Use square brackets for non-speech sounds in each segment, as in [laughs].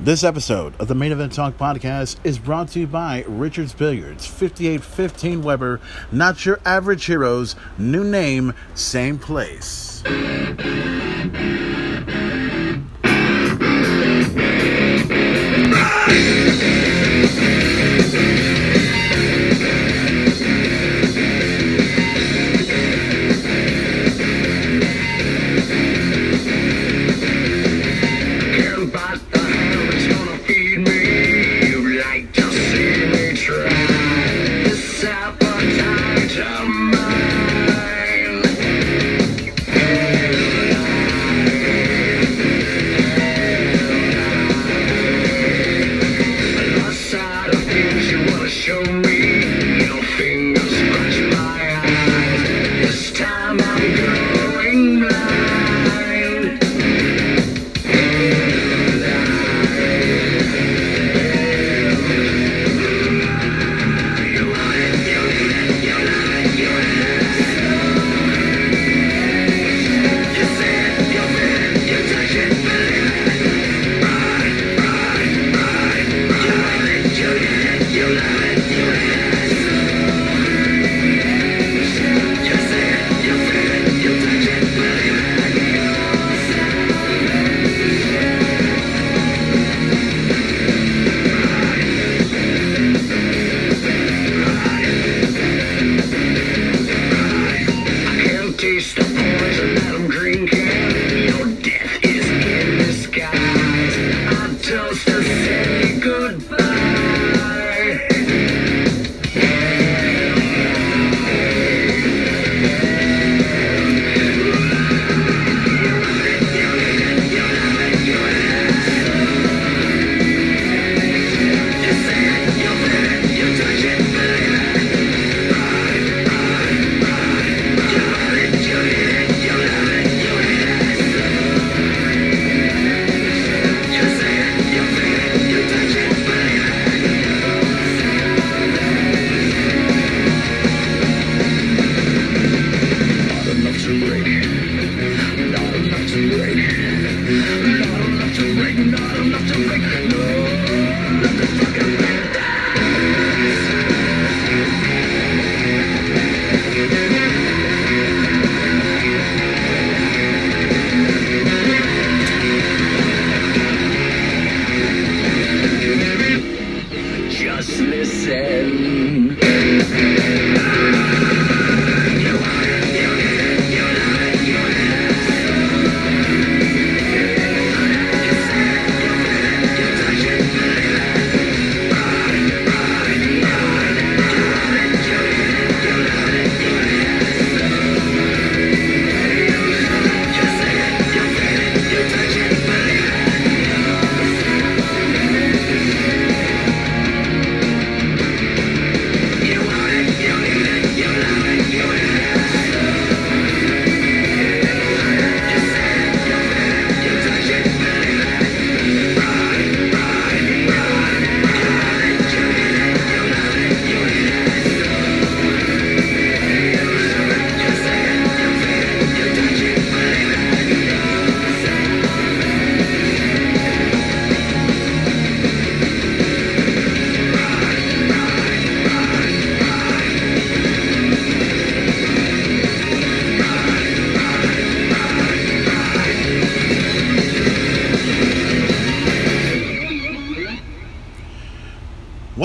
This episode of the Main Event Talk podcast is brought to you by Richards Billiards, 5815 Weber, not your average heroes, new name, same place.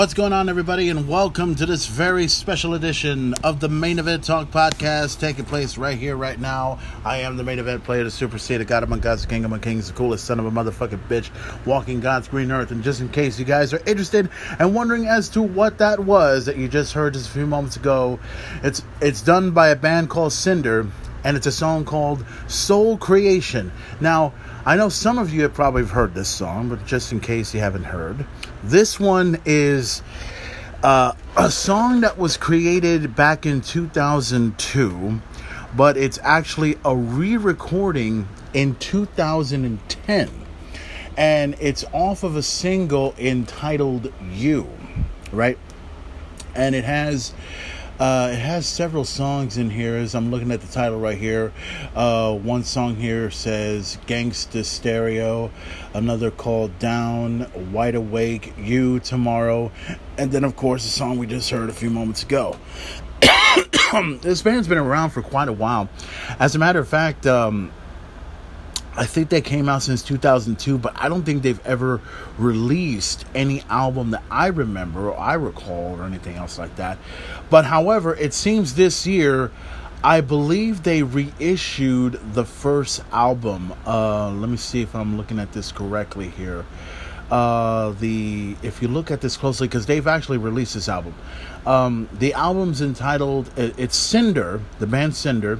What's going on, everybody, and welcome to this very special edition of the Main Event Talk podcast taking place right here, right now. I am the main event player, the super seed, the God among gods, King among kings, the coolest son of a motherfucking bitch, walking God's green earth. And just in case you guys are interested and wondering as to what that was that you just heard just a few moments ago, it's it's done by a band called Cinder, and it's a song called Soul Creation. Now, I know some of you have probably heard this song, but just in case you haven't heard, this one is uh, a song that was created back in 2002, but it's actually a re recording in 2010. And it's off of a single entitled You, right? And it has Uh, it has several songs in here. As I'm looking at the title right here, uh, one song here says "Gangsta Stereo," another called "Down," "Wide Awake," "You," "Tomorrow," and then of course the song we just heard a few moments ago. [coughs] this band's been around for quite a while. As a matter of fact, um, I think they came out since 2002, but I don't think they've ever released any album that I remember or I recall or anything else like that. But however, it seems this year, I believe they reissued the first album. Uh, let me see if I'm looking at this correctly here. Uh, the if you look at this closely, because they've actually released this album. Um, the album's entitled it's Cinder, the band Cinder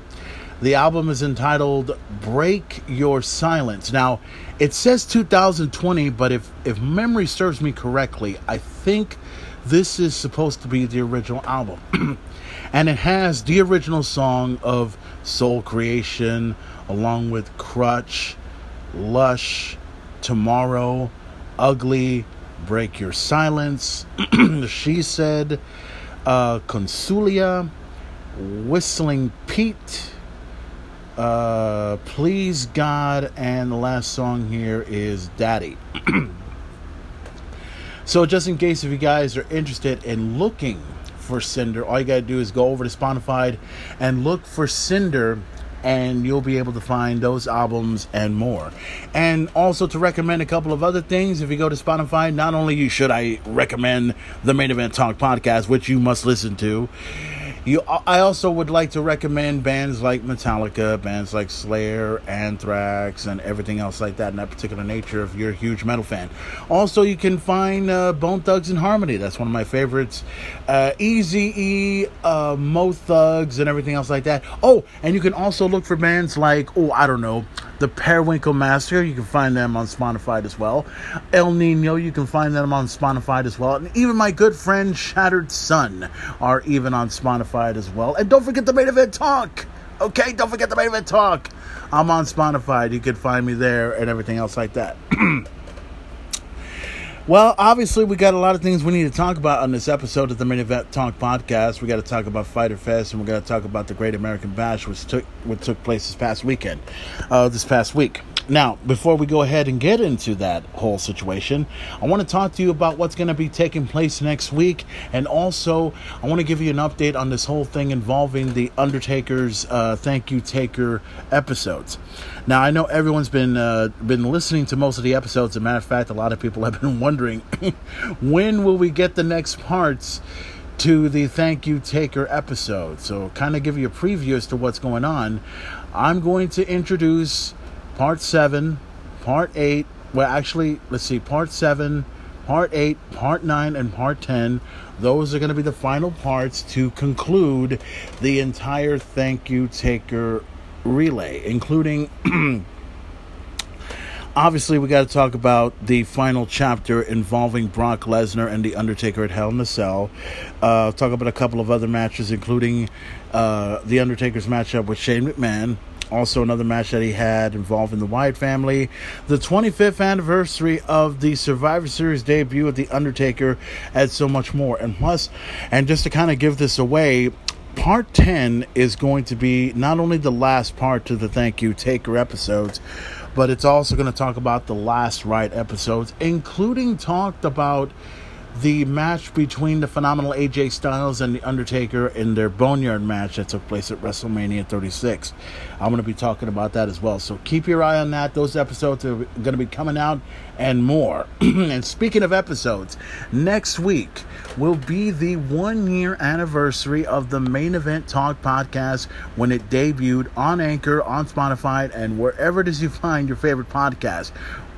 the album is entitled Break Your Silence. Now, it says 2020, but if, if memory serves me correctly, I think this is supposed to be the original album. [clears throat] and it has the original song of Soul Creation, along with Crutch, Lush, Tomorrow, Ugly, Break Your Silence, [clears throat] She Said, uh, Consulia, Whistling Pete, uh, Please God, and the last song here is Daddy. [clears throat] so, just in case if you guys are interested in looking for Cinder, all you gotta do is go over to Spotify and look for Cinder and you'll be able to find those albums and more. And also to recommend a couple of other things, if you go to Spotify, not only should I recommend the Main Event Talk podcast, which you must listen to, you, I also would like to recommend bands like Metallica, bands like Slayer, Anthrax, and everything else like that in that particular nature if you're a huge metal fan. Also, you can find uh, Bone Thugs-n-Harmony. That's one of my favorites. Uh, Easy E, uh, Mo Thugs, and everything else like that. Oh, and you can also look for bands like, oh, I don't know, the Periwinkle Massacre. You can find them on Spotify as well. El Nino, you can find them on Spotify as well. And even my good friend Shattered Sun are even on Spotify as well. And don't forget the main event talk. Okay, don't forget the main event talk. I'm on Spotify. You can find me there and everything else like that. [clears throat] Well, obviously, we got a lot of things we need to talk about on this episode of the Main Event Talk podcast. We got to talk about Fyter Fest, and we got to talk about the Great American Bash, which took which took place this past weekend, uh, this past week. Now, before we go ahead and get into that whole situation, I want to talk to you about what's going to be taking place next week, and also I want to give you an update on this whole thing involving the Undertaker's uh, Thank You Taker episodes. Now, I know everyone's been uh, been listening to most of the episodes. As a matter of fact, a lot of people have been [laughs] wondering [laughs] when will we get the next parts to the Thank You Taker episode. So, kind of give you a preview as to what's going on. I'm going to introduce part seven, part eight. Well, actually, let's see, part seven, part eight, part nine, and part ten. Those are going to be the final parts to conclude the entire Thank You Taker relay, including. [clears throat] obviously, we got to talk about the final chapter involving Brock Lesnar and The Undertaker at Hell in a Cell. Uh, talk about a couple of other matches, including uh, The Undertaker's matchup with Shane McMahon also another match that he had involving the Wyatt family, the 25th anniversary of the Survivor Series debut of The Undertaker, and so much more. And plus, and just to kind of give this away, part 10 is going to be not only the last part to the Thank You Taker episodes, but it's also going to talk about the last right episodes, including talked about the match between the phenomenal AJ Styles and The Undertaker in their Boneyard match that took place at WrestleMania 36. I'm going to be talking about that as well. So keep your eye on that. Those episodes are going to be coming out and more. [clears throat] and speaking of episodes, next week will be the one year anniversary of the Main Event Talk podcast when it debuted on Anchor, on Spotify, and wherever it is you find your favorite podcast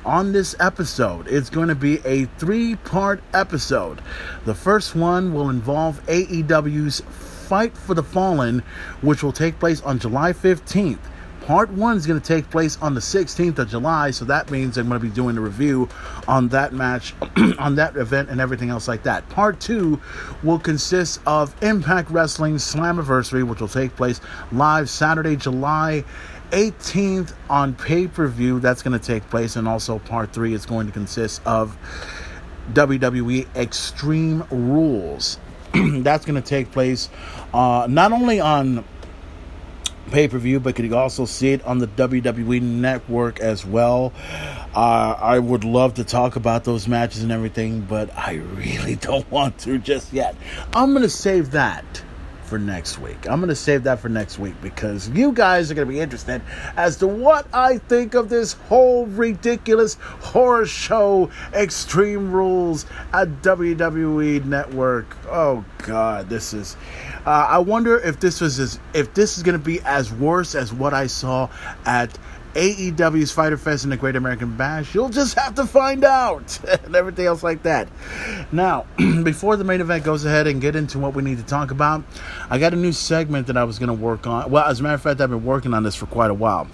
on this episode. It's going to be a three part episode. The first one will involve AEW's Fight for the Fallen, which will take place on July 15th. Part one is going to take place on the 16th of July, so that means I'm going to be doing a review on that match, [clears throat] on that event, and everything else like that. Part two will consist of Impact Wrestling Slammiversary, which will take place live Saturday, July 18th on pay per view. That's going to take place, and also part three is going to consist of WWE Extreme Rules. [clears throat] that's going to take place uh, not only on pay per view, but could you also see it on the WWE network as well. Uh, I would love to talk about those matches and everything, but I [laughs] really don't want to just yet. I'm going to save that for next week. I'm going to save that for next week because you guys are going to be interested as to what I think of this whole ridiculous horror show, Extreme Rules at WWE Network. Oh God, this is. Uh, I wonder if this was as, if this is going to be as worse as what I saw at AEW's Fyter Fest and the Great American Bash. You'll just have to find out [laughs] and everything else like that. Now, [clears throat] before the main event goes ahead and get into what we need to talk about, I got a new segment that I was going to work on. Well, as a matter of fact, I've been working on this for quite a while.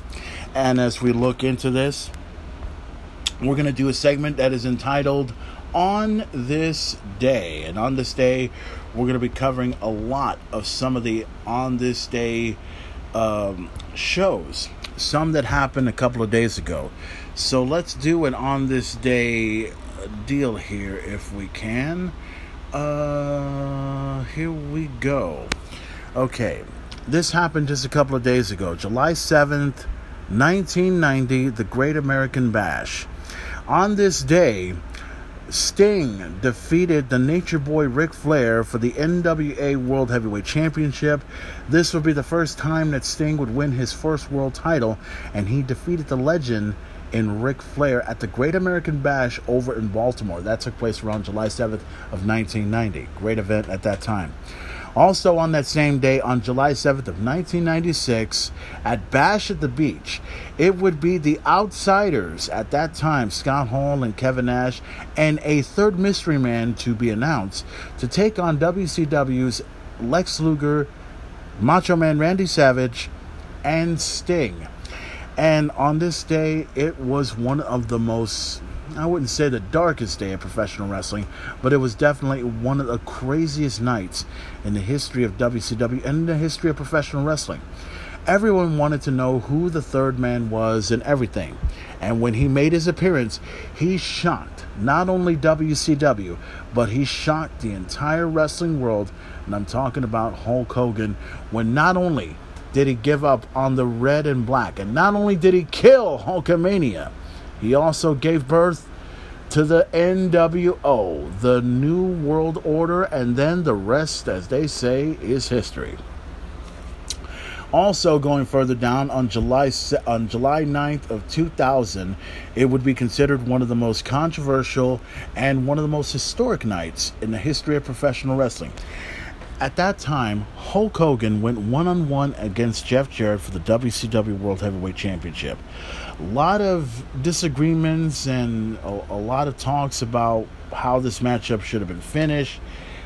And as we look into this, we're going to do a segment that is entitled On This Day. And on this day, we're going to be covering a lot of some of the On This Day um, shows some that happened a couple of days ago. So let's do an on this day deal here if we can. Uh, here we go. Okay, this happened just a couple of days ago, July 7th, 1990, the Great American Bash. On this day, Sting defeated the Nature Boy Ric Flair for the NWA World Heavyweight Championship. This would be the first time that Sting would win his first world title, and he defeated the legend in Ric Flair at the Great American Bash over in Baltimore. That took place around July 7th of 1990. Great event at that time. Also on that same day, on July 7th of 1996, at Bash at the Beach, it would be the Outsiders at that time, Scott Hall and Kevin Nash, and a third mystery man to be announced to take on WCW's Lex Luger, Macho Man Randy Savage, and Sting. And on this day, it was one of the most I wouldn't say the darkest day of professional wrestling, but it was definitely one of the craziest nights in the history of WCW and in the history of professional wrestling. Everyone wanted to know who the third man was and everything. And when he made his appearance, he shocked not only WCW, but he shocked the entire wrestling world. And I'm talking about Hulk Hogan when not only did he give up on the red and black, and not only did he kill Hulkamania, he also gave birth to the NWO, the New World Order, and then the rest, as they say, is history. Also, going further down on July on July 9th of 2000, it would be considered one of the most controversial and one of the most historic nights in the history of professional wrestling. At that time, Hulk Hogan went one on one against Jeff Jarrett for the WCW World Heavyweight Championship. A lot of disagreements and a, a lot of talks about how this matchup should have been finished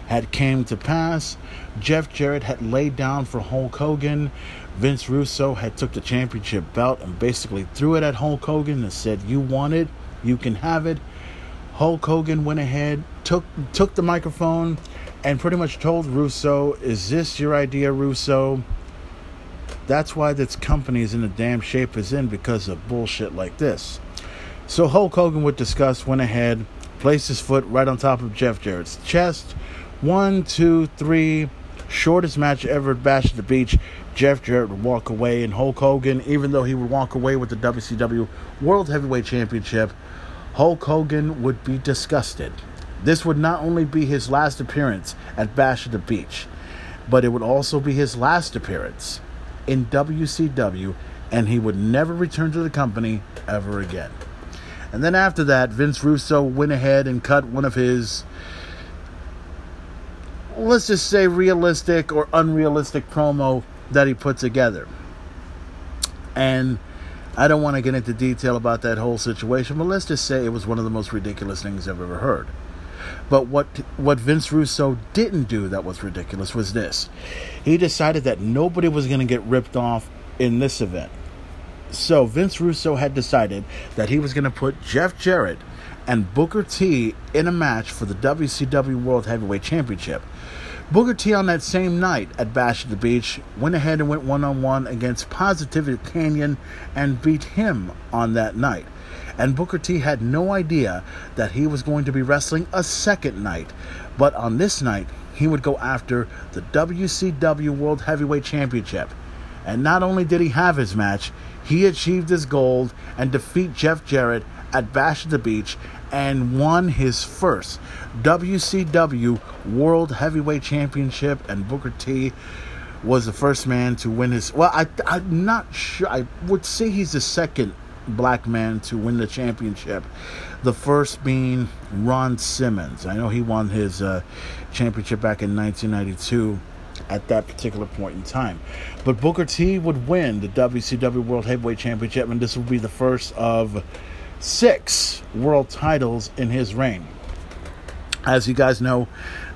had came to pass. Jeff Jarrett had laid down for Hulk Hogan. Vince Russo had took the championship belt and basically threw it at Hulk Hogan and said, "You want it, you can have it." Hulk Hogan went ahead, took took the microphone, and pretty much told Russo, Is this your idea, Russo? That's why this company is in the damn shape it's in because of bullshit like this. So Hulk Hogan would discuss, went ahead, placed his foot right on top of Jeff Jarrett's chest. One, two, three. Shortest match ever at Bash at the Beach. Jeff Jarrett would walk away, and Hulk Hogan, even though he would walk away with the WCW World Heavyweight Championship, Hulk Hogan would be disgusted. This would not only be his last appearance at Bash at the Beach, but it would also be his last appearance in WCW, and he would never return to the company ever again. And then after that, Vince Russo went ahead and cut one of his, let's just say, realistic or unrealistic promo that he put together. And I don't want to get into detail about that whole situation, but let's just say it was one of the most ridiculous things I've ever heard. But what what Vince Russo didn't do that was ridiculous was this. He decided that nobody was going to get ripped off in this event. So Vince Russo had decided that he was going to put Jeff Jarrett and Booker T in a match for the WCW World Heavyweight Championship. Booker T on that same night at Bash at the Beach went ahead and went one on one against Positively Kanyon and beat him on that night and Booker T had no idea that he was going to be wrestling a second night. But on this night, he would go after the WCW World Heavyweight Championship. And not only did he have his match, he achieved his goal and defeat Jeff Jarrett at Bash at the Beach and won his first WCW World Heavyweight Championship. And Booker T was the first man to win his. Well, I, I'm not sure. I would say he's the second black man to win the championship. The first being Ron Simmons. I know he won his uh, championship back in 1992 at that particular point in time. But Booker T would win the WCW World Heavyweight Championship, and this would be the first of six world titles in his reign. As you guys know,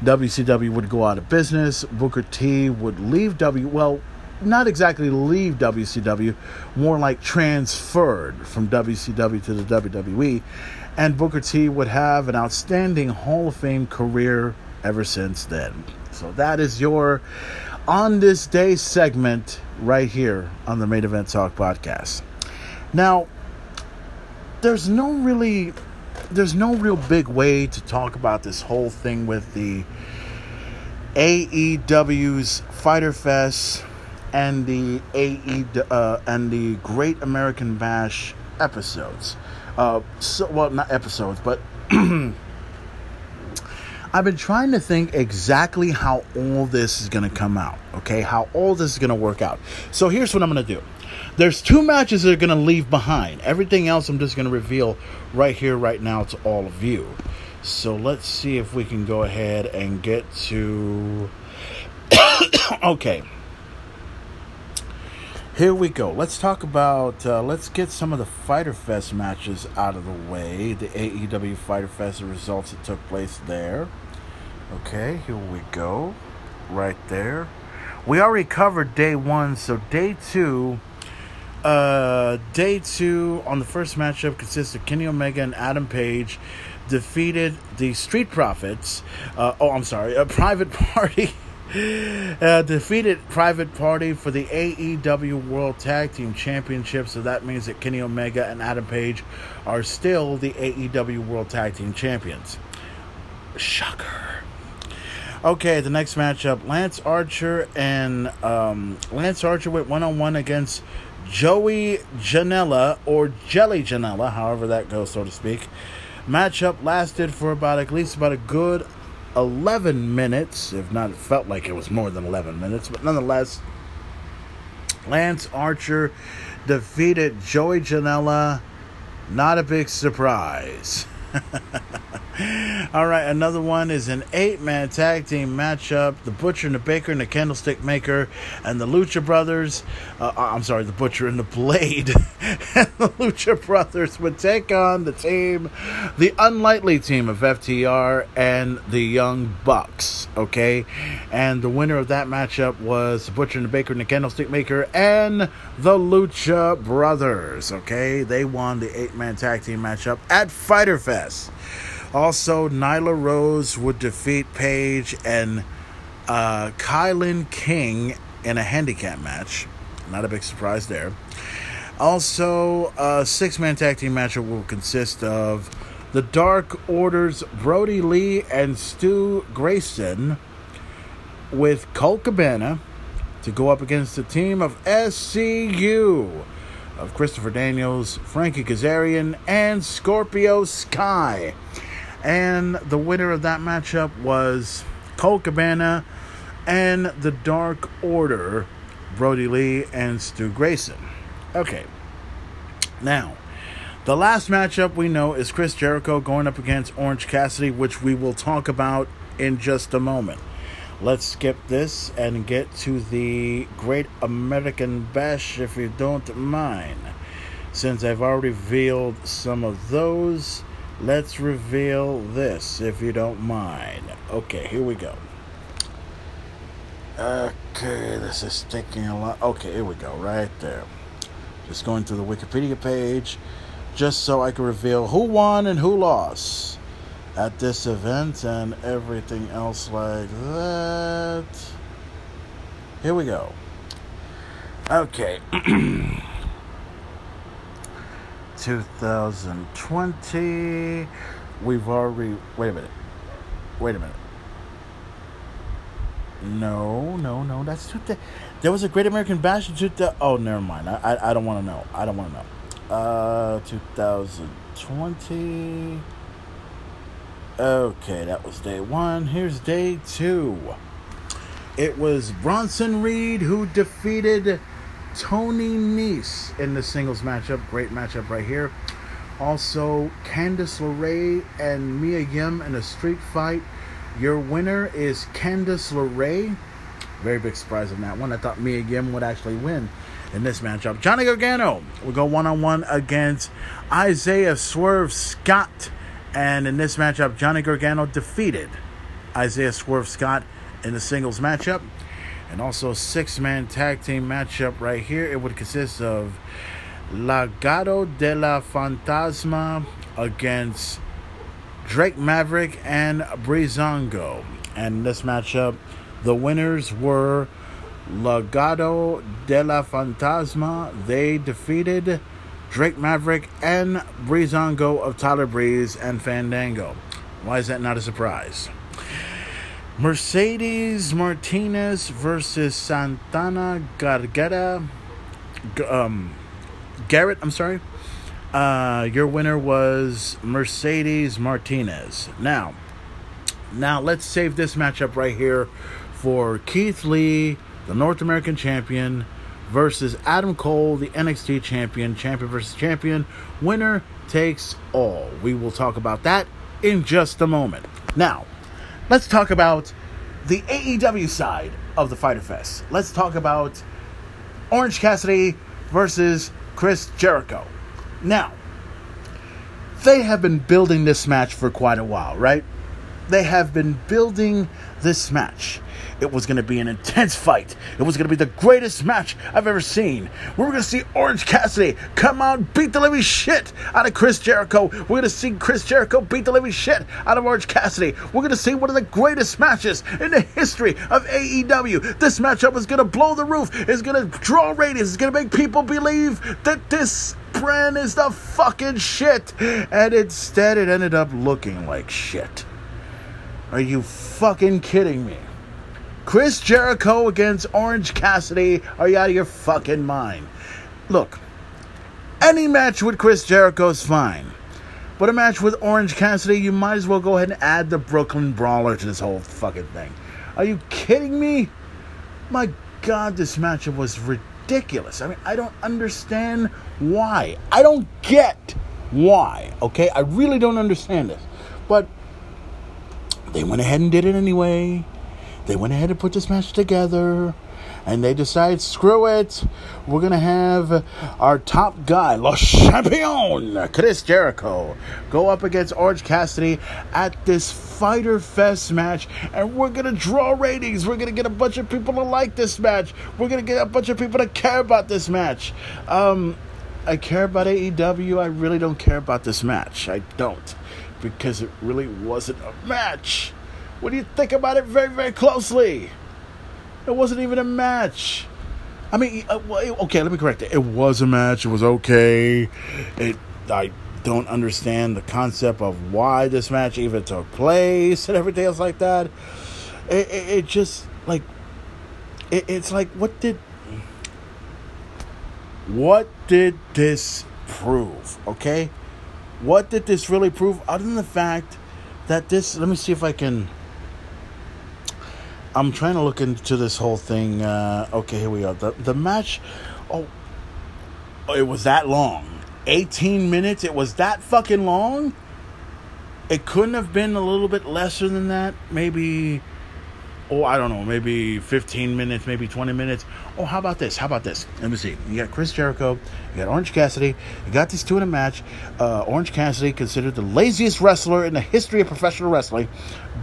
WCW would go out of business. Booker T would leave W. Well, not exactly leave WCW, more like transferred from WCW to the WWE. And Booker T would have an outstanding Hall of Fame career ever since then. So that is your on this day segment right here on the Main Event Talk podcast. Now, there's no really there's no real big way to talk about this whole thing with the AEW's Fyter Fest and the AE uh, and the Great American Bash episodes. Uh, so well, not episodes, but [clears throat] I've been trying to think exactly how all this is going to come out. Okay, how all this is going to work out. So here's what I'm going to do. There's two matches that are going to leave behind. Everything else I'm just going to reveal right here, right now to all of you. So let's see if we can go ahead and get to. [coughs] okay. Here we go. Let's talk about. Uh, let's get some of the Fyter Fest matches out of the way. The AEW Fyter Fest results that took place there. Okay, here we go. Right there. We already covered day one, so day two. Uh, day two on the first matchup consists of Kenny Omega and Adam Page defeated the Street Profits. Uh, oh, I'm sorry, a private [laughs] party. [laughs] Uh, defeated Private Party for the AEW World Tag Team Championship. So that means that Kenny Omega and Adam Page are still the AEW World Tag Team Champions. Shocker. Okay, the next matchup Lance Archer and um, Lance Archer went one on one against Joey Janela or Jelly Janela, however that goes, so to speak. Matchup lasted for about at least about a good 11 minutes, if not, it felt like it was more than 11 minutes, but nonetheless, Lance Archer defeated Joey Janela. Not a big surprise. [laughs] [laughs] All right, another one is an eight man tag team matchup. The Butcher and the Baker and the Candlestick Maker and the Lucha Brothers. Uh, I'm sorry, the Butcher and the Blade [laughs] and the Lucha Brothers would take on the team, the unlikely team of FTR and the Young Bucks. Okay, and the winner of that matchup was the Butcher and the Baker and the Candlestick Maker and the Lucha Brothers. Okay, they won the eight man tag team matchup at Fyter Fest. Also, Nyla Rose would defeat Paige and uh, Kilynn King in a handicap match. Not a big surprise there. Also, a six man tag team match will consist of the Dark Order's Brodie Lee and Stu Grayson with Colt Cabana to go up against the team of SCU of Christopher Daniels, Frankie Kazarian, and Scorpio Sky. And the winner of that matchup was Colt Cabana and the Dark Order, Brodie Lee and Stu Grayson. Okay. Now, the last matchup we know is Chris Jericho going up against Orange Cassidy, which we will talk about in just a moment. Let's skip this and get to the Great American Bash if you don't mind. Since I've already revealed some of those, let's reveal this if you don't mind. Okay, here we go. Okay, this is taking a lot. Okay, here we go, right there. Just going through the Wikipedia page just so I can reveal who won and who lost at this event and everything else like that. Here we go. Okay. [clears throat] 2020. We've already. Wait a minute. Wait a minute. No, no, no. That's two. Th- there was a Great American Bash in oh, never mind. I, I, I don't want to know. I don't want to know. Uh, 2020. Okay, that was day one. Here's day two. It was Bronson Reed who defeated Tony Nese in the singles matchup. Great matchup right here. Also, Candice LeRae and Mia Yim in a street fight. Your winner is Candice LeRae. Very big surprise on that one. I thought Mia Yim would actually win in this matchup. Johnny Gargano will go one on one against Isaiah Swerve Scott. And in this matchup, Johnny Gargano defeated Isaiah Swerve Scott in the singles matchup. And also a six man tag team matchup right here. It would consist of Legado de la Fantasma against Drake Maverick and Breezango. And this matchup, the winners were Legado de la Fantasma. They defeated Drake Maverick and Breezango of Tyler Breeze and Fandango. Why is that not a surprise? Mercedes Martinez versus Santana Gargara. Um, Garrett, I'm sorry. Uh, your winner was Mercedes Martinez. Now, now let's save this matchup right here for Keith Lee, the North American champion, versus Adam Cole, the NXT champion, champion versus champion. Winner takes all. We will talk about that in just a moment. Now, let's talk about the AEW side of the Fyter Fest. Let's talk about Orange Cassidy versus Chris Jericho. Now, they have been building this match for quite a while, right? They have been building this match. It was going to be an intense fight. It was going to be the greatest match I've ever seen. We were going to see Orange Cassidy come out, beat the living shit out of Chris Jericho. We're going to see Chris Jericho beat the living shit out of Orange Cassidy. We're going to see one of the greatest matches in the history of AEW. This matchup is going to blow the roof. It's going to draw ratings. It's going to make people believe that this brand is the fucking shit. And instead, it ended up looking like shit. Are you fucking kidding me? Chris Jericho against Orange Cassidy. Are you out of your fucking mind? Look, any match with Chris Jericho is fine. But a match with Orange Cassidy, you might as well go ahead and add the Brooklyn Brawler to this whole fucking thing. Are you kidding me? My god, this matchup was ridiculous. I mean, I don't understand why. I don't get why, okay? I really don't understand this. But they went ahead and did it anyway. They went ahead and put this match together. And they decide, screw it. We're to have our top guy, Le Champion, Chris Jericho, go up against Orange Cassidy at this Fyter Fest match. And we're to draw ratings. We're to get a bunch of people to like this match. We're to get a bunch of people to care about this match. Um, I care about AEW. I really don't care about this match. I don't. Because it really wasn't a match. What do you think about it very, very closely? It wasn't even a match. I mean, uh, okay, let me correct it. It was a match. It was okay. It, I don't understand the concept of why this match even took place and everything else like that. It, it, it just like it, it's like what did what did this prove? Okay, what did this really prove? Other than the fact that this, let me see if I can. I'm trying to look into this whole thing. Uh, okay, here we are. The the match. Oh, oh, it was that long. 18 minutes. It was that fucking long. It couldn't have been a little bit lesser than that. Maybe. Oh, I don't know. Maybe 15 minutes. Maybe 20 minutes. Oh, how about this? How about this? Let me see. You got Chris Jericho. You got Orange Cassidy. You got these two in a match. Uh, Orange Cassidy, considered the laziest wrestler in the history of professional wrestling,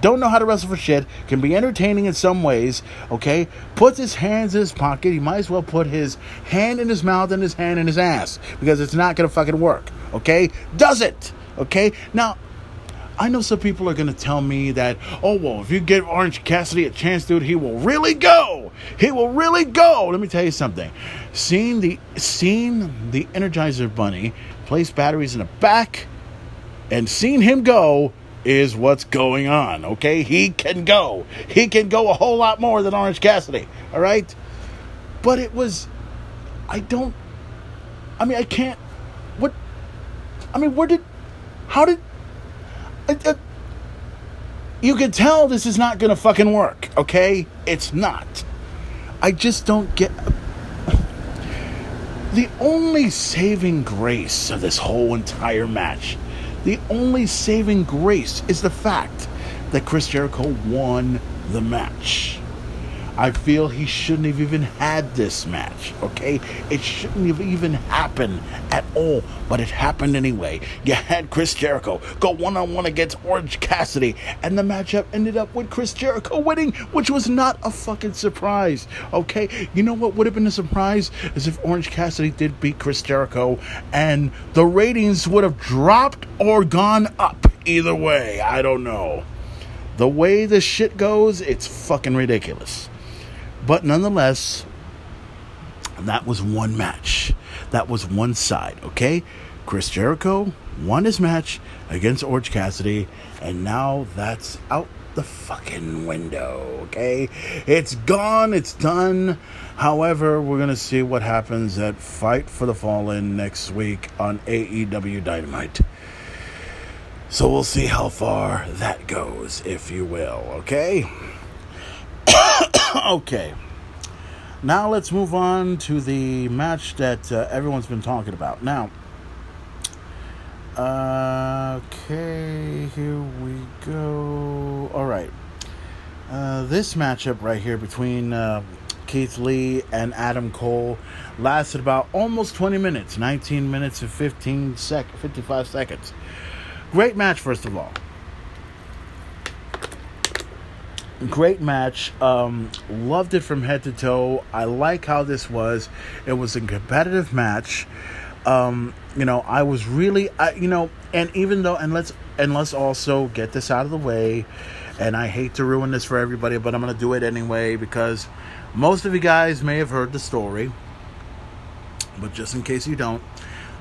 don't know how to wrestle for shit, can be entertaining in some ways, okay? Puts his hands in his pocket. He might as well put his hand in his mouth and his hand in his ass because it's not gonna fucking work, okay? Does it, okay? Now, I know some people are gonna tell me that, oh well, if you give Orange Cassidy a chance, dude, he will really go. He will really go. Let me tell you something. Seeing the seeing the Energizer Bunny place batteries in the back and seeing him go is what's going on, okay? He can go. He can go a whole lot more than Orange Cassidy, all right? But it was. I don't. I mean, I can't. What. I mean, where did. How did. You can tell this is not to fucking work, okay? It's not. I just don't get. The only saving grace of this whole entire match, the only saving grace is the fact that Chris Jericho won the match. I feel he shouldn't have even had this match, okay? It shouldn't have even happened at all, but it happened anyway. You had Chris Jericho go one on one against Orange Cassidy, and the matchup ended up with Chris Jericho winning, which was not a fucking surprise, okay? You know what would have been a surprise? Is if Orange Cassidy did beat Chris Jericho, and the ratings would have dropped or gone up. Either way, I don't know. The way this shit goes, it's fucking ridiculous. But nonetheless, that was one match. That was one side, okay? Chris Jericho won his match against Orange Cassidy, and now that's out the fucking window, okay? It's gone, it's done. However, we're going to see what happens at Fight for the Fallen next week on AEW Dynamite. So we'll see how far that goes, if you will, okay? [laughs] okay. Now let's move on to the match that uh, everyone's been talking about. Now, okay, here we go. All right. Uh, this matchup right here between uh, Keith Lee and Adam Cole lasted about almost 20 minutes 19 minutes and 15 sec- 55 seconds. Great match, first of all. Great match. Um, loved it from head to toe. I like how this was. It was a competitive match. Um, you know, I was really, I, you know, and even though, and let's, and let's also get this out of the way. And I hate to ruin this for everybody, but I'm to do it anyway because most of you guys may have heard the story. But just in case you don't,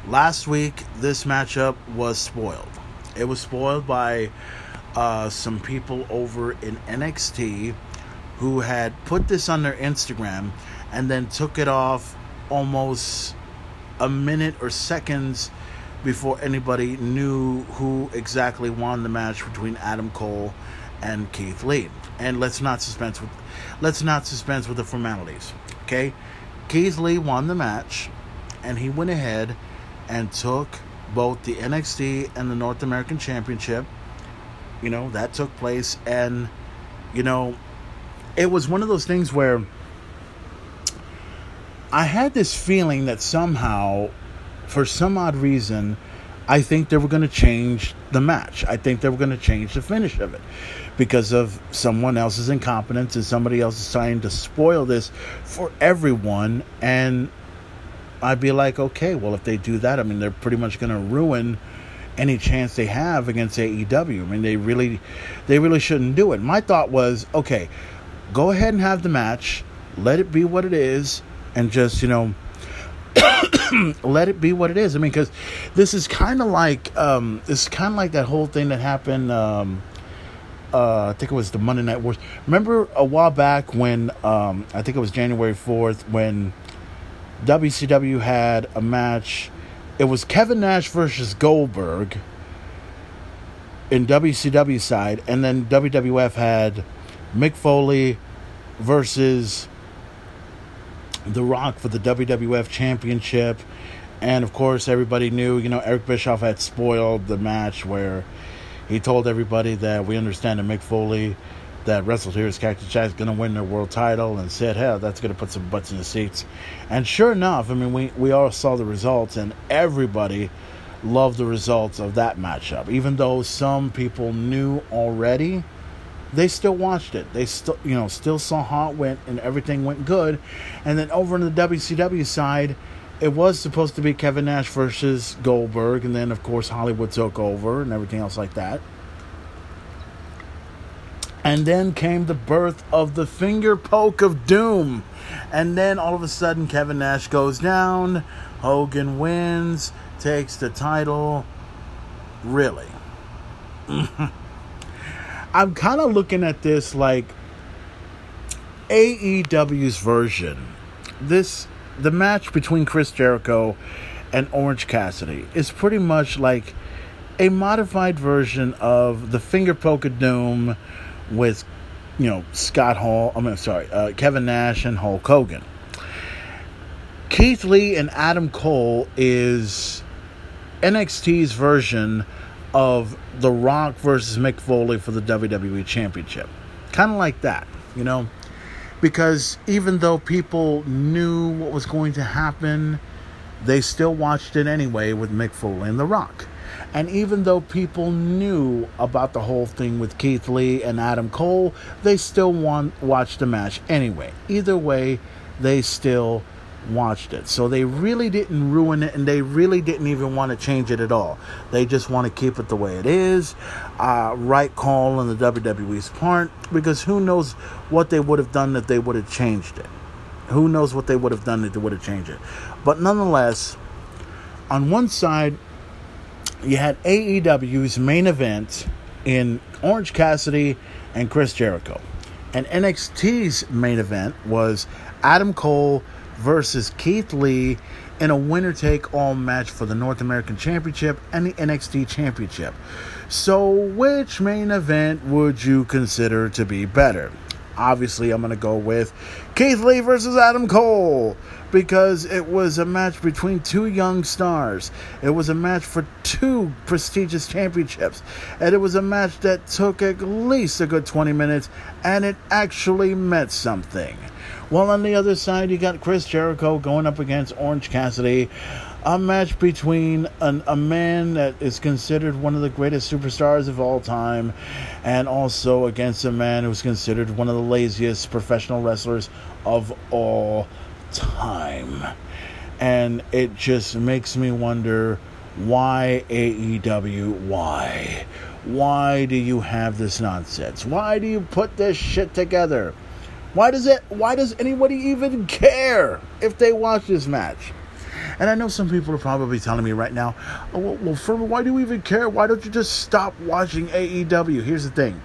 last week this matchup was spoiled. It was spoiled by uh, some people over in NXT who had put this on their Instagram and then took it off almost a minute or seconds before anybody knew who exactly won the match between Adam Cole and Keith Lee. And let's not suspense with let's not suspense with the formalities. Okay? Keith Lee won the match and he went ahead and took both the NXT and the North American Championship. You know, that took place and you know, it was one of those things where I had this feeling that somehow for some odd reason I think they were going to change the match. I think they were going to change the finish of it because of someone else's incompetence and somebody else trying to spoil this for everyone. And I'd be like, okay, well, if they do that, I mean, they're pretty much going to ruin any chance they have against AEW. I mean, they really, they really shouldn't do it. My thought was, okay, go ahead and have the match, let it be what it is, and just you know [coughs] let it be what it is. I mean, because this is kind of like um, is kind of like that whole thing that happened. Um, uh, I think it was the Monday Night Wars. Remember a while back when um, I think it was January fourth when WCW had a match. It was Kevin Nash versus Goldberg in WCW side, and then WWF had Mick Foley versus The Rock for the WWF Championship. And of course, everybody knew, you know, Eric Bischoff had spoiled the match where he told everybody that we understand that Mick Foley, that wrestled here is Cactus Jack, is going to win their world title, and said, hell, that's going to put some butts in the seats. And sure enough, I mean, we, we all saw the results, and everybody loved the results of that matchup. Even though some people knew already, they still watched it. They still, you know, still saw how it went, and everything went good. And then over on the WCW side, it was supposed to be Kevin Nash versus Goldberg, and then of course Hollywood took over and everything else like that. And then came the birth of the finger poke of doom. And then all of a sudden, Kevin Nash goes down. Hogan wins, takes the title. Really? [laughs] I'm kind of looking at this like AEW's version. This the match between Chris Jericho and Orange Cassidy is pretty much like a modified version of the finger poke of doom with you know Scott Hall. I mean, sorry, uh, Kevin Nash and Hulk Hogan. Keith Lee and Adam Cole is NXT's version of The Rock versus Mick Foley for the WWE Championship. Kind of like that, you know? Because even though people knew what was going to happen, they still watched it anyway with Mick Foley and The Rock. And even though people knew about the whole thing with Keith Lee and Adam Cole, they still want, watched the match anyway. Either way, they still watched it. So they really didn't ruin it and they really didn't even want to change it at all. They just want to keep it the way it is. Uh, right call on the WWE's part because who knows what they would have done if they would have changed it. Who knows what they would have done if they would have changed it. But nonetheless, on one side, you had AEW's main event in Orange Cassidy and Chris Jericho. And NXT's main event was Adam Cole versus Keith Lee in a winner take all match for the North American Championship and the NXT Championship. So, which main event would you consider to be better? Obviously, I'm going to go with Keith Lee versus Adam Cole because it was a match between two young stars. It was a match for two prestigious championships. And it was a match that took at least a good 20 minutes and it actually meant something. While on the other side, you got Chris Jericho going up against Orange Cassidy. A match between an, a man that is considered one of the greatest superstars of all time, and also against a man who's considered one of the laziest professional wrestlers of all time. And it just makes me wonder why AEW? Why? Why do you have this nonsense? Why do you put this shit together? Why does it why does anybody even care if they watch this match? And I know some people are probably telling me right now, oh, well, well Furman, why do we even care? Why don't you just stop watching AEW? Here's the thing.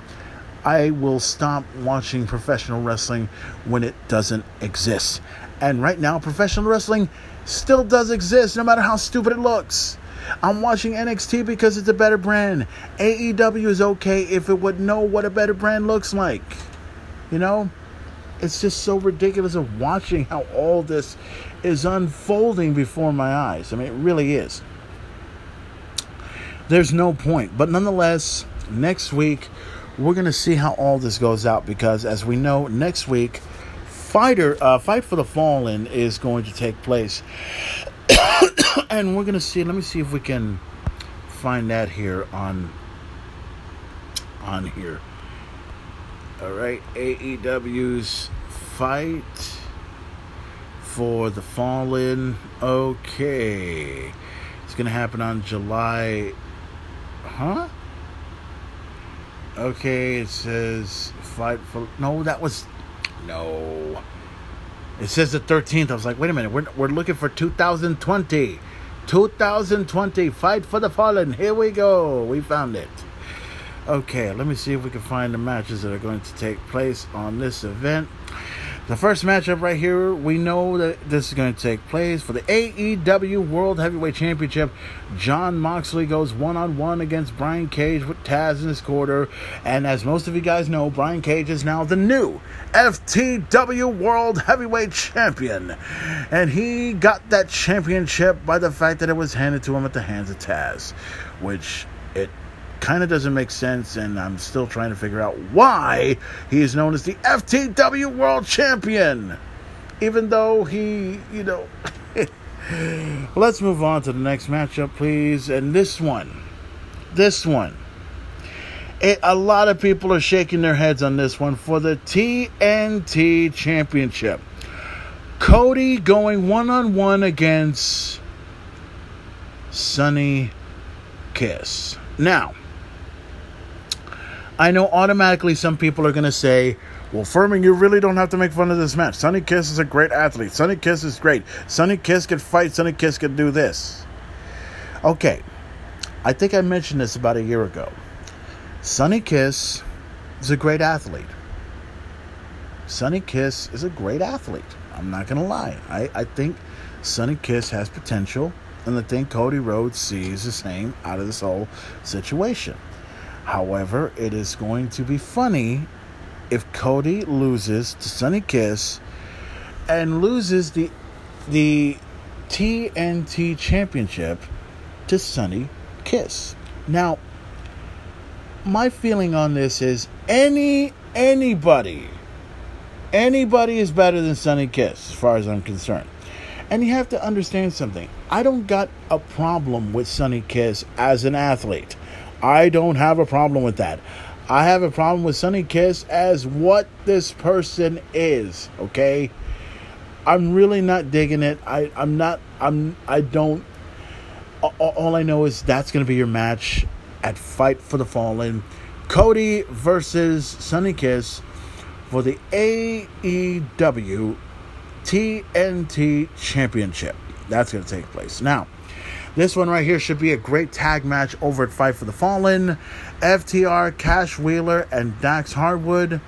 I will stop watching professional wrestling when it doesn't exist. And right now, professional wrestling still does exist, no matter how stupid it looks. I'm watching NXT because it's a better brand. AEW is okay if it would know what a better brand looks like. You know? It's just so ridiculous of watching how all this is unfolding before my eyes. I mean, it really is. There's no point. But nonetheless, next week, we're going to see how all this goes out because, as we know, next week, Fighter uh, Fight for the Fallen is going to take place. [coughs] and we're to see, let me see if we can find that here on on here. All right, AEW's fight for the Fallen. Okay, it's gonna happen on July. Huh? Okay, it says fight for. No, that was no. It says the 13th. I was like, wait a minute. We're we're looking for 2020. 2020 fight for the fallen. Here we go. We found it. Okay, let me see if we can find the matches that are going to take place on this event. The first matchup right here, we know that this is going to take place for the AEW World Heavyweight Championship. Jon Moxley goes one on one against Brian Cage with Taz in his quarter. And as most of you guys know, Brian Cage is now the new FTW World Heavyweight Champion. And he got that championship by the fact that it was handed to him at the hands of Taz, which it kind of doesn't make sense, and I'm still trying to figure out why he is known as the FTW World Champion, even though he, you know. [laughs] Let's move on to the next matchup, please. And this one, this one. It, a lot of people are shaking their heads on this one for the TNT Championship. Cody going one on one against Sonny Kiss. Now, I know automatically some people are going to say, well, Furman, you really don't have to make fun of this match. Sonny Kiss is a great athlete. Sonny Kiss is great. Sonny Kiss can fight. Sonny Kiss can do this. Okay. I think I mentioned this about a year ago. Sonny Kiss is a great athlete. Sonny Kiss is a great athlete. I'm not going to lie. I, I think Sonny Kiss has potential, and I think Cody Rhodes sees the same out of this whole situation. However, it is going to be funny if Cody loses to Sonny Kiss and loses the the TNT Championship to Sonny Kiss. Now, my feeling on this is any anybody anybody is better than Sonny Kiss as far as I'm concerned. And you have to understand something. I don't got a problem with Sonny Kiss as an athlete. I don't have a problem with that. I have a problem with Sonny Kiss as what this person is, okay? I'm really not digging it. I, I'm not I'm I don't all, I know is that's gonna be your match at Fight for the Fallen. Cody versus Sonny Kiss for the AEW TNT Championship. That's going to take place. Now, this one right here should be a great tag match over at Fight for the Fallen. FTR, Cash Wheeler, and Dax Harwood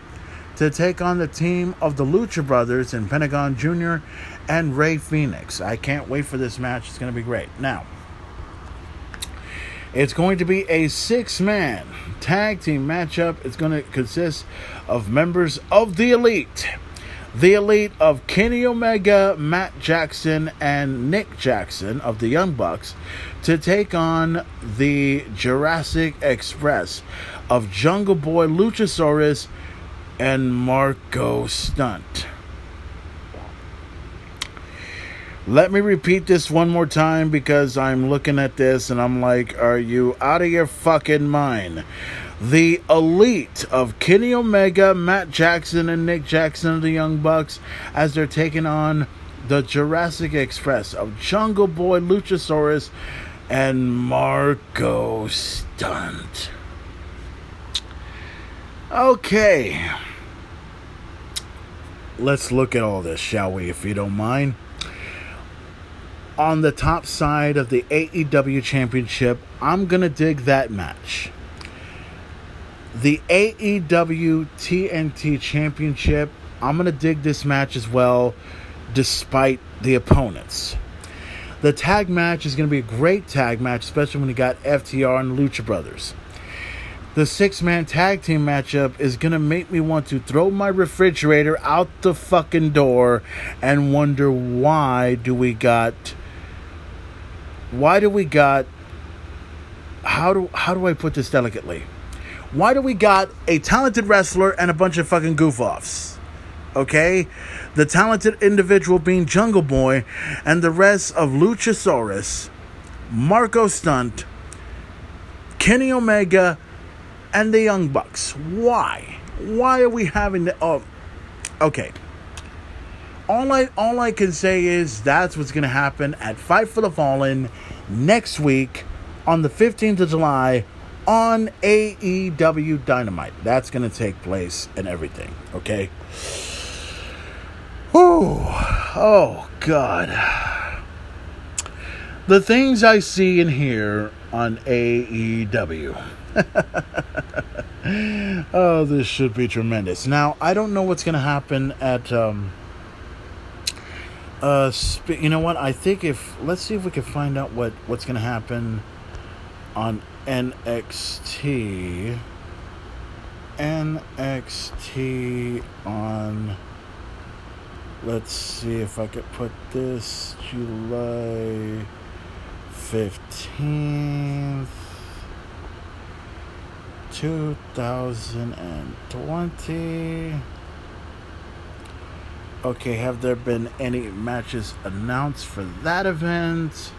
to take on the team of the Lucha Brothers and Pentagon Jr. and Rey Fenix. I can't wait for this match. It's going to be great. Now, it's going to be a six man tag team matchup. It's going to consist of members of the Elite. The Elite of Kenny Omega, Matt Jackson, and Nick Jackson of the Young Bucks to take on the Jurassic Express of Jungle Boy Luchasaurus and Marco Stunt. Let me repeat this one more time because I'm looking at this and I'm like, are you out of your fucking mind? The elite of Kenny Omega, Matt Jackson, and Nick Jackson of the Young Bucks as they're taking on the Jurassic Express of Jungle Boy Luchasaurus and Marco Stunt. Okay. Let's look at all this, shall we, if you don't mind? on the top side of the AEW Championship, I'm going to dig that match. The AEW TNT Championship, I'm going to dig this match as well, despite the opponents. The tag match is going to be a great tag match, especially when you got FTR and Lucha Brothers. The six man tag team matchup is going to make me want to throw my refrigerator out the fucking door and wonder why do we got why do we got how do how do I put this delicately? Why do we got a talented wrestler and a bunch of fucking goof offs? Okay? The talented individual being Jungle Boy and the rest of Luchasaurus, Marco Stunt, Kenny Omega, and the Young Bucks. Why? Why are we having the oh okay all I all I can say is that's what's gonna happen at Fight for the Fallen next week on the 15th of July on AEW Dynamite. That's gonna take place and everything. Okay. Ooh, oh God. The things I see and hear on AEW. [laughs] oh, this should be tremendous. Now, I don't know what's going to happen at um, uh, you know what? I think if let's see if we can find out what what's gonna happen on NXT. NXT on. Let's see if I could put this July fifteenth, two thousand and twenty. Okay, have there been any matches announced for that event?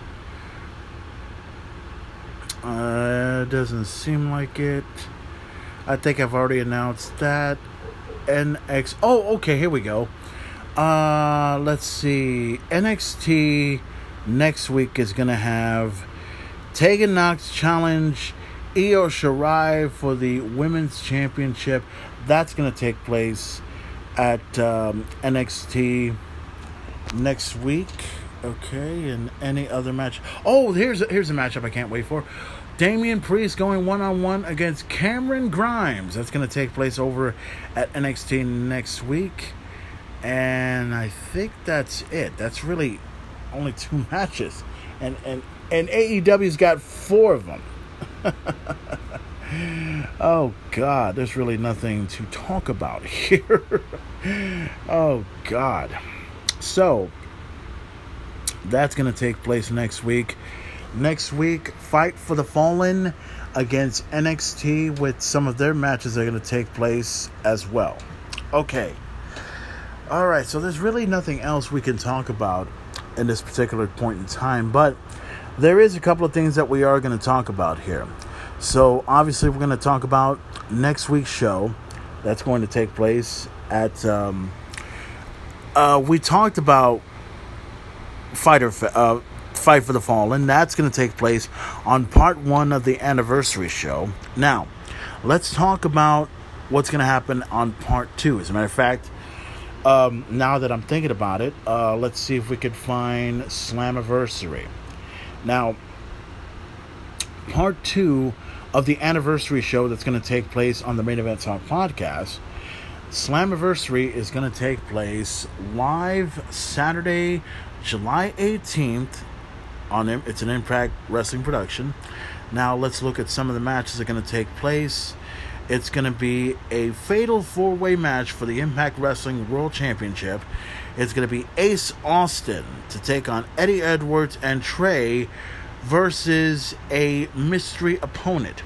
Uh, doesn't seem like it. I think I've already announced that. NX. Oh, okay, here we go. Uh, let's see. NXT next week is going to have Tegan Nox challenge Io Shirai for the Women's Championship. That's going to take place at um, NXT next week. Okay, and any other match. Oh, here's here's a matchup I can't wait for. Damian Priest going one on one against Cameron Grimes. That's going to take place over at NXT next week. And I think that's it. That's really only two [laughs] matches. And and and AEW's got four of them. [laughs] oh god, there's really nothing to talk about [laughs] here. oh god. So, that's going to take place next week. Next week, Fight for the Fallen against NXT with some of their matches are going to take place as well. Okay. All right, so there's really nothing else we can talk about in this particular point in time, but there is a couple of things that we are going to talk about here. So, obviously, we're going to talk about next week's show that's going to take place at. Um, uh, we talked about Fighter uh, Fight for the Fallen. That's going to take place on part one of the anniversary show. Now, let's talk about what's going to happen on part two. As a matter of fact, um, now that I'm thinking about it, uh, let's see if we could find Slammiversary. Now, part two of the anniversary show that's going to take place on the Main Event Talk podcast. Slammiversary is going to take place live Saturday, July 18th. On it's an Impact Wrestling production. Now let's look at some of the matches that are going to take place. It's going to be a fatal four-way match for the Impact Wrestling World Championship. It's going to be Ace Austin to take on Eddie Edwards and Trey versus a mystery opponent.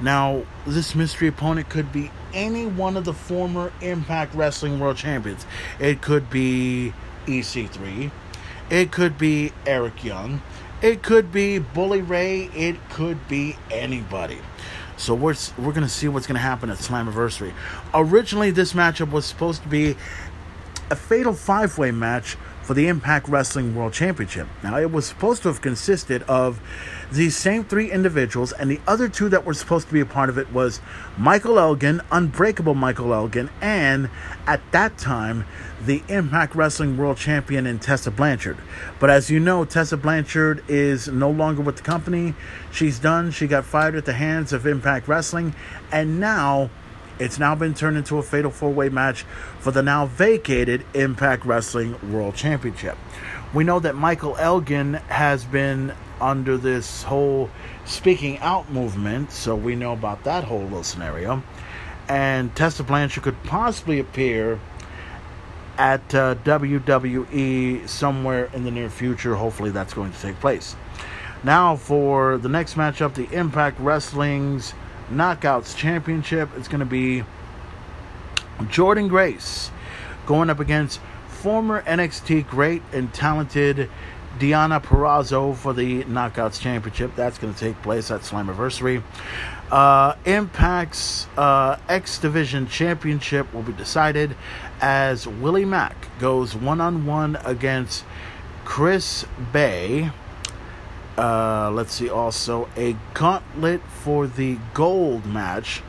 Now, this mystery opponent could be any one of the former Impact Wrestling World Champions. It could be EC3. It could be Eric Young. It could be Bully Ray. It could be anybody. So we're we're gonna see what's gonna happen at Slammiversary. Originally, this matchup was supposed to be a fatal five-way match for the Impact Wrestling World Championship. Now, it was supposed to have consisted of these same three individuals, and the other two that were supposed to be a part of it was Michael Elgin, Unbreakable Michael Elgin, and at that time, the Impact Wrestling World Champion in Tessa Blanchard. But as you know, Tessa Blanchard is no longer with the company. She's done. She got fired at the hands of Impact Wrestling, and now it's now been turned into a fatal four way match for the now vacated Impact Wrestling World Championship. We know that Michael Elgin has been under this whole speaking out movement, so we know about that whole little scenario. And Tessa Blanchard could possibly appear at uh, WWE somewhere in the near future. Hopefully, that's going to take place. Now, for the next matchup, the Impact Wrestling's Knockouts Championship. It's going to be Jordynne Grace going up against former NXT great and talented Deonna Purrazzo for the Knockouts Championship. That's going to take place at Slammiversary. Uh, Impact's uh, X Division Championship will be decided as Willie Mack goes one on one against Chris Bey uh, let's see, also a gauntlet for the gold match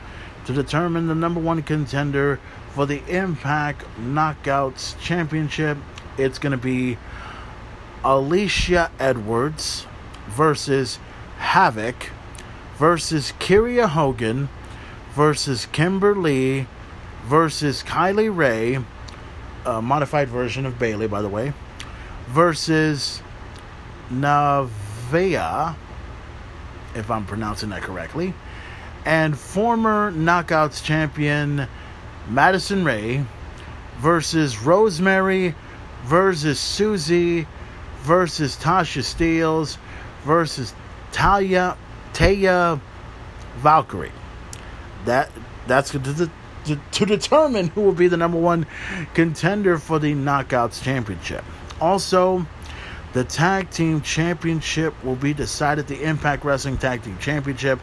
to determine the number one contender for the Impact Knockouts Championship. It's going to be Alisha Edwards versus Havoc versus Kiera Hogan versus Kimberly versus Kylie Rae, a modified version of Bayley, by the way, versus Nav. Vea, if I'm pronouncing that correctly, and former Knockouts champion Madison Ray versus Rosemary versus Susie versus Tasha Steelz versus Talia Taya Valkyrie. That that's to, to, to determine who will be the number one contender for the Knockouts Championship. Also, the Tag Team Championship will be decided the Impact Wrestling Tag Team Championship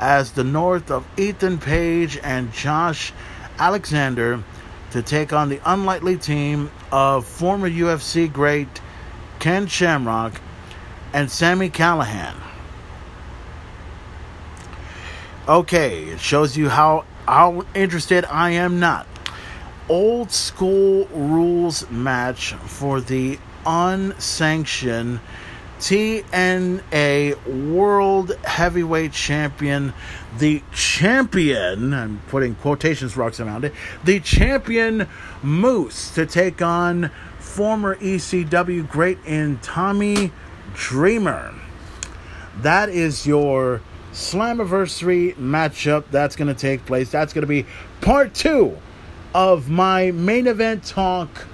as the North of Ethan Page and Josh Alexander to take on the unlikely team of former UFC great Ken Shamrock and Sami Callihan. Okay, it shows you how how interested I am not. Old school rules match for the unsanctioned TNA World Heavyweight Champion, the champion, I'm putting quotations marks around it, the champion Moose to take on former ECW great in Tommy Dreamer. That is your Slammiversary matchup that's going to take place. That's going to be part two of my main event talk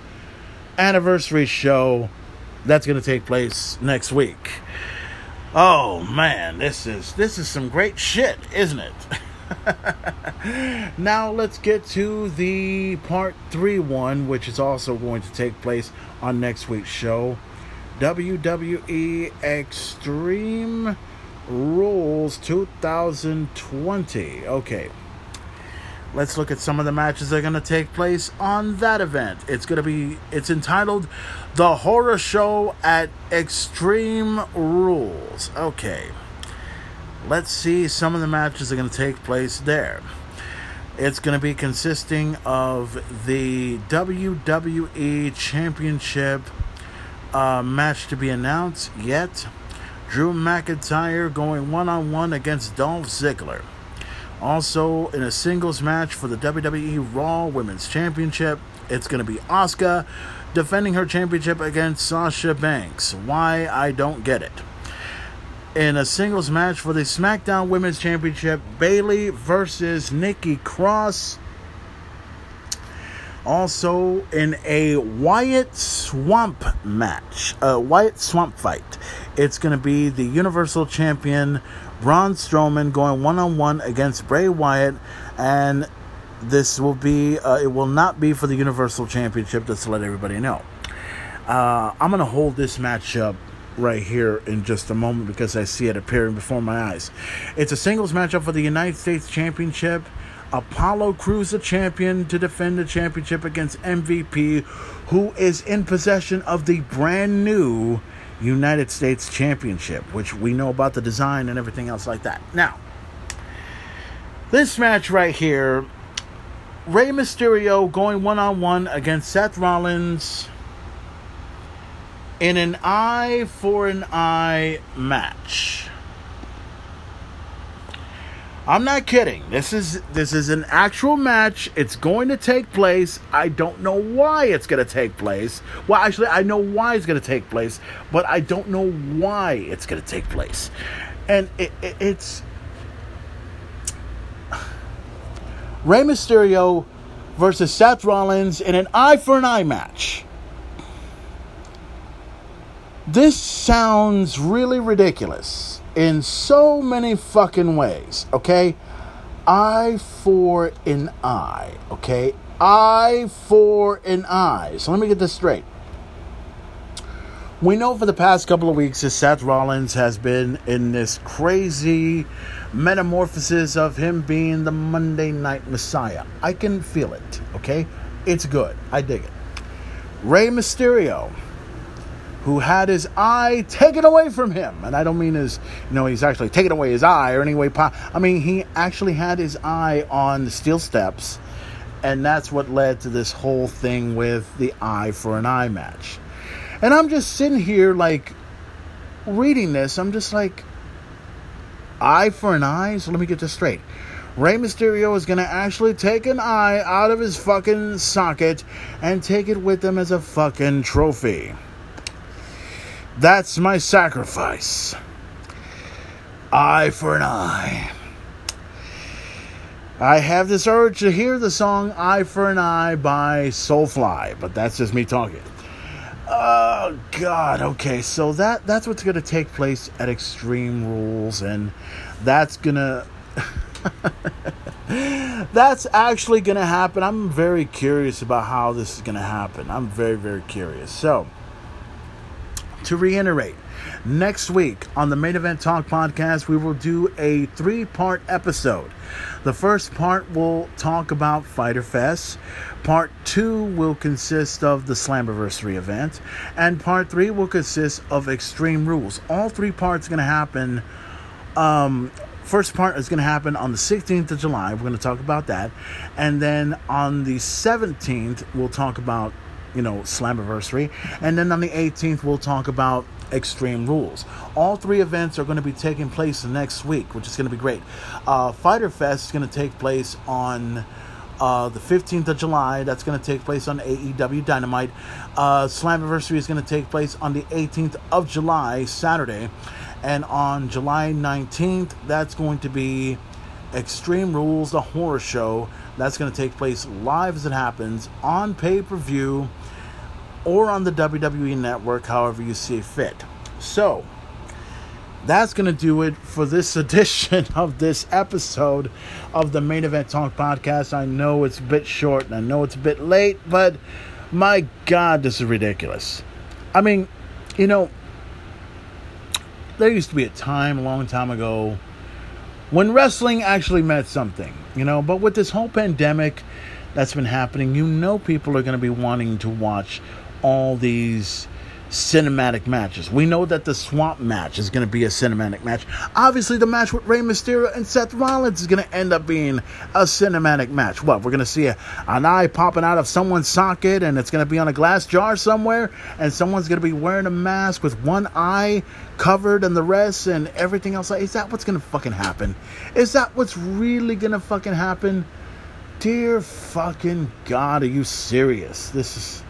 anniversary show that's going to take place next week. Oh man, this is this is some great shit, isn't it? [laughs] now let's get to the part 3 one which is also going to take place on next week's show. WWE Extreme Rules 2020. Okay. Let's look at some of the matches that are going to take place on that event. It's going to be it's entitled The Horror Show at Extreme Rules. Okay. Let's see some of the matches that are going to take place there. It's going to be consisting of the WWE Championship uh, match to be announced yet. Drew McIntyre going one on one against Dolph Ziggler. Also, in a singles match for the WWE Raw Women's Championship, it's going to be Asuka defending her championship against Sasha Banks. Why, I don't get it. In a singles match for the SmackDown Women's Championship, Bayley versus Nikki Cross. Also, in a Wyatt Swamp match, a Wyatt Swamp fight, it's going to be the Universal Champion Braun Strowman going one on one against Bray Wyatt, and this will be uh, it will not be for the Universal Championship. Just to let everybody know, uh, I'm to hold this match up right here in just a moment because I see it appearing before my eyes. It's a singles matchup for the United States Championship. Apollo Crews, the champion, to defend the championship against MVP, who is in possession of the brand new United States Championship, which we know about the design and everything else like that. Now, this match right here Rey Mysterio going one on one against Seth Rollins in an eye for an eye match. I'm not kidding. This is this is an actual match. It's going to take place. I don't know why it's going to take place. Well, actually, I know why it's going to take place, but I don't know why it's going to take place. And it, it, it's Rey Mysterio versus Seth Rollins in an eye for an eye match. This sounds really ridiculous in so many fucking ways, okay? Eye for an eye, okay? Eye for an eye. So let me get this straight. We know for the past couple of weeks that Seth Rollins has been in this crazy metamorphosis of him being the Monday Night Messiah. I can feel it, okay? It's good. I dig it. Rey Mysterio who had his eye taken away from him. And I don't mean his, you know, he's actually taken away his eye or any way. Po- I mean, he actually had his eye on the steel steps. And that's what led to this whole thing with the eye for an eye match. And I'm just sitting here, like, reading this. I'm just like, eye for an eye? So let me get this straight. Rey Mysterio is going to actually take an eye out of his fucking socket and take it with him as a fucking trophy. That's my sacrifice. Eye for an eye. I have this urge to hear the song Eye for an Eye by Soulfly, but that's just me talking. Oh god, okay, so that that's what's gonna take place at Extreme Rules, and that's gonna [laughs] that's actually gonna happen. I'm very curious about how this is gonna happen. I'm very, very curious. So to reiterate, next week on the Main Event Talk podcast, we will do a three part episode. The first part will talk about Fyter Fest. Part two will consist of the Slammiversary event. And part three will consist of Extreme Rules. All three parts are going to happen. Um, first part is going to happen on the 16th of July. We're going to talk about that. And then on the 17th, we'll talk about you know, Slammiversary. And then on the 18th, we'll talk about Extreme Rules. All three events are going to be taking place next week, which is going to be great. Uh, Fyter Fest is going to take place on uh, the 15th of July. That's going to take place on AEW Dynamite. Uh, Slammiversary is going to take place on the 18th of July, Saturday. And on July 19th, that's going to be Extreme Rules, the horror show. That's going to take place live as it happens on pay per view or on the WWE network, however you see fit. So, that's going to do it for this [laughs] edition of this episode of the Main Event Talk podcast. I know it's a bit short and I know it's a bit late, but my God, this is ridiculous. I mean, you know, there used to be a time a long time ago when wrestling actually meant something, you know, but with this whole pandemic that's been happening, you know, people are going to be wanting to watch all these cinematic matches. We know that the Swamp match is going to be a cinematic match. Obviously, the match with Rey Mysterio and Seth Rollins is going to end up being a cinematic match. What? We're going to see a, an eye popping out of someone's socket and it's going to be on a glass jar somewhere and someone's going to be wearing a mask with one eye covered and the rest and everything else. Is that what's going to fucking happen? Is that what's really going to fucking happen? Dear fucking God, are you serious? This is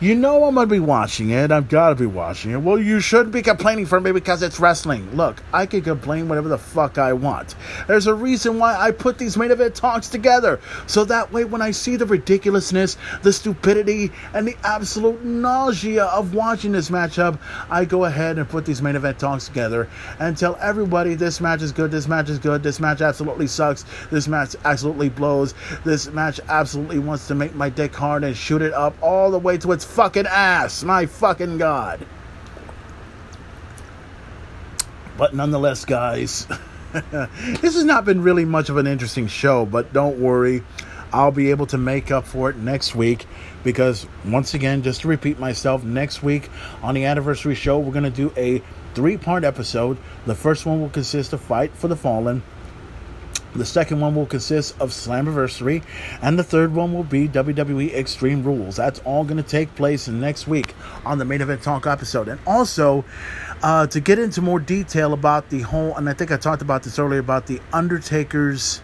you know I'm gonna be watching it. I've gotta be watching it. Well, you shouldn't be complaining for me because it's wrestling. Look, I can complain whatever the fuck I want. There's a reason why I put these main event talks together. So that way when I see the ridiculousness, the stupidity, and the absolute nausea of watching this matchup, I go ahead and put these main event talks together and tell everybody this match is good, this match is good, this match absolutely sucks, this match absolutely blows, this match absolutely wants to make my dick hard and shoot it up all the way to its fucking ass. My fucking God. But nonetheless, guys, [laughs] this has not been really much of an interesting show, but don't worry. I'll be able to make up for it next week because, once again, just to repeat myself, next week on the anniversary show, we're going to do a three part episode. The first one will consist of Fight for the Fallen. The second one will consist of Slammiversary, and the third one will be WWE Extreme Rules. That's all going to take place next week on the Main Event Talk episode. And also, uh, to get into more detail about the whole, and I think I talked about this earlier about the Undertaker's,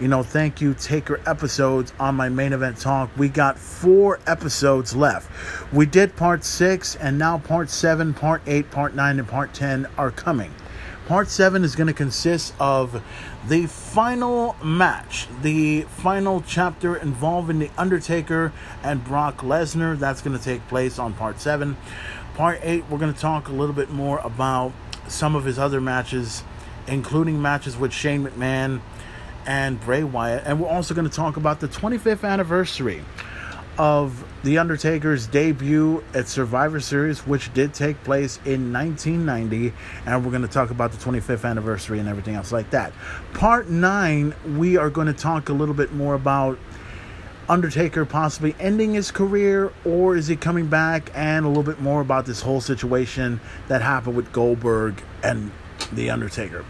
you know, thank you Taker episodes on my Main Event Talk. We got four episodes left. We did part six, and now part seven, part eight, part nine, and part ten are coming. Part 7 is going to consist of the final match, the final chapter involving The Undertaker and Brock Lesnar. That's going to take place on Part 7. Part 8, we're going to talk a little bit more about some of his other matches, including matches with Shane McMahon and Bray Wyatt. And we're also going to talk about the 25th anniversary of The Undertaker's debut at Survivor Series, which did take place in 1990. And we're going to talk about the 25th anniversary and everything else like that. Part 9, we are going to talk a little bit more about Undertaker possibly ending his career or is he coming back and a little bit more about this whole situation that happened with Goldberg and The Undertaker.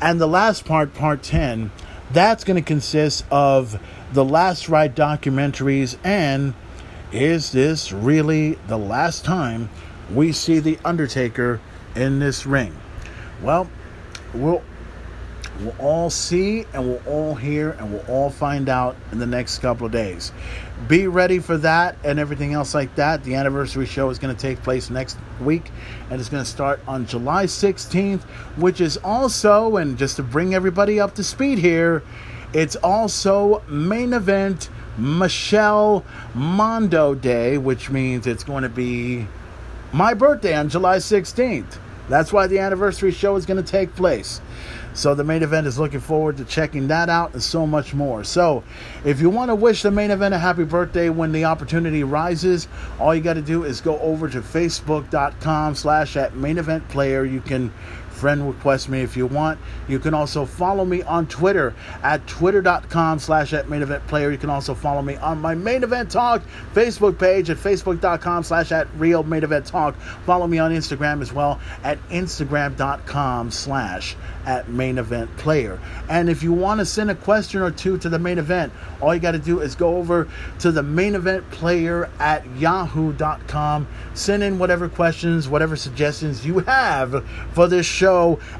And the last part, part 10, that's going to consist of the last ride documentaries and is this really the last time we see the Undertaker in this ring? Well, we'll we'll all see and we'll all hear and we'll all find out in the next couple of days. Be ready for that and everything else like that. The anniversary show is going to take place next week and it's going to start on July 16th, which is also, and just to bring everybody up to speed here, it's also main event Michelle Mondo Day, which means it's going to be my birthday on July 16th. That's why the anniversary show is going to take place. So the main event is looking forward to checking that out and so much more. So if you want to wish the main event a happy birthday when the opportunity rises, all you got to do is go over to facebook.com slash at main event player. You can friend request me if you want. You can also follow me on Twitter at twitter.com slash at main event player. You can also follow me on my main event talk Facebook page at facebook.com slash at real main event talk. Follow me on Instagram as well at instagram.com slash at main event player. And if you want to send a question or two to the main event, all you got to do is go over to the main event player at yahoo.com. Send in whatever questions, whatever suggestions you have for this show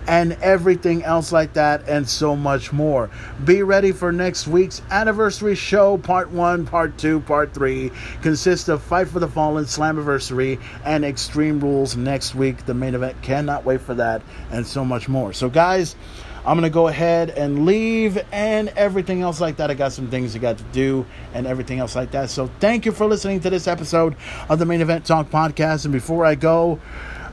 and everything else like that, and so much more. Be ready for next week's anniversary show, part one, part two, part three. Consists of Fight for the Fallen, Slammiversary, and Extreme Rules next week. The main event cannot wait for that, and so much more. So, guys, I'm gonna go ahead and leave and everything else like that. I got some things I got to do and everything else like that. So thank you for listening to this episode of the Main Event Talk podcast. And before I go,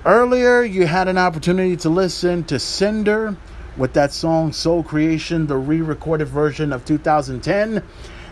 earlier you had an opportunity to listen to Cinder with that song Soul Creation, the re-recorded version of 2010.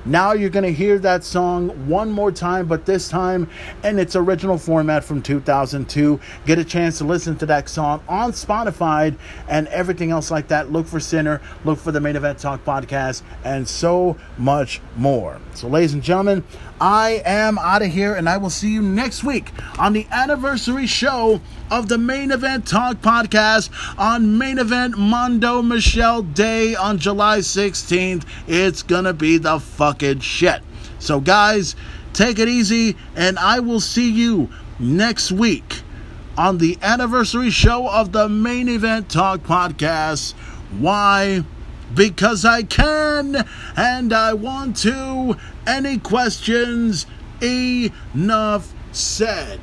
Now you're going to hear that song one more time, but this time in its original format from 2002. Get a chance to listen to that song on Spotify and everything else like that. Look for Sinner, look for the Main Event Talk podcast, and so much more. So, ladies and gentlemen, I am out of here, and I will see you next week on the anniversary show of the Main Event Talk podcast on Main Event Mondo Michelle Day on July 16th. It's gonna be the fucking shit. So, guys, take it easy, and I will see you next week on the anniversary show of the Main Event Talk podcast. Why? Because I can and I want to. Any questions? Enough said.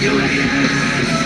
you.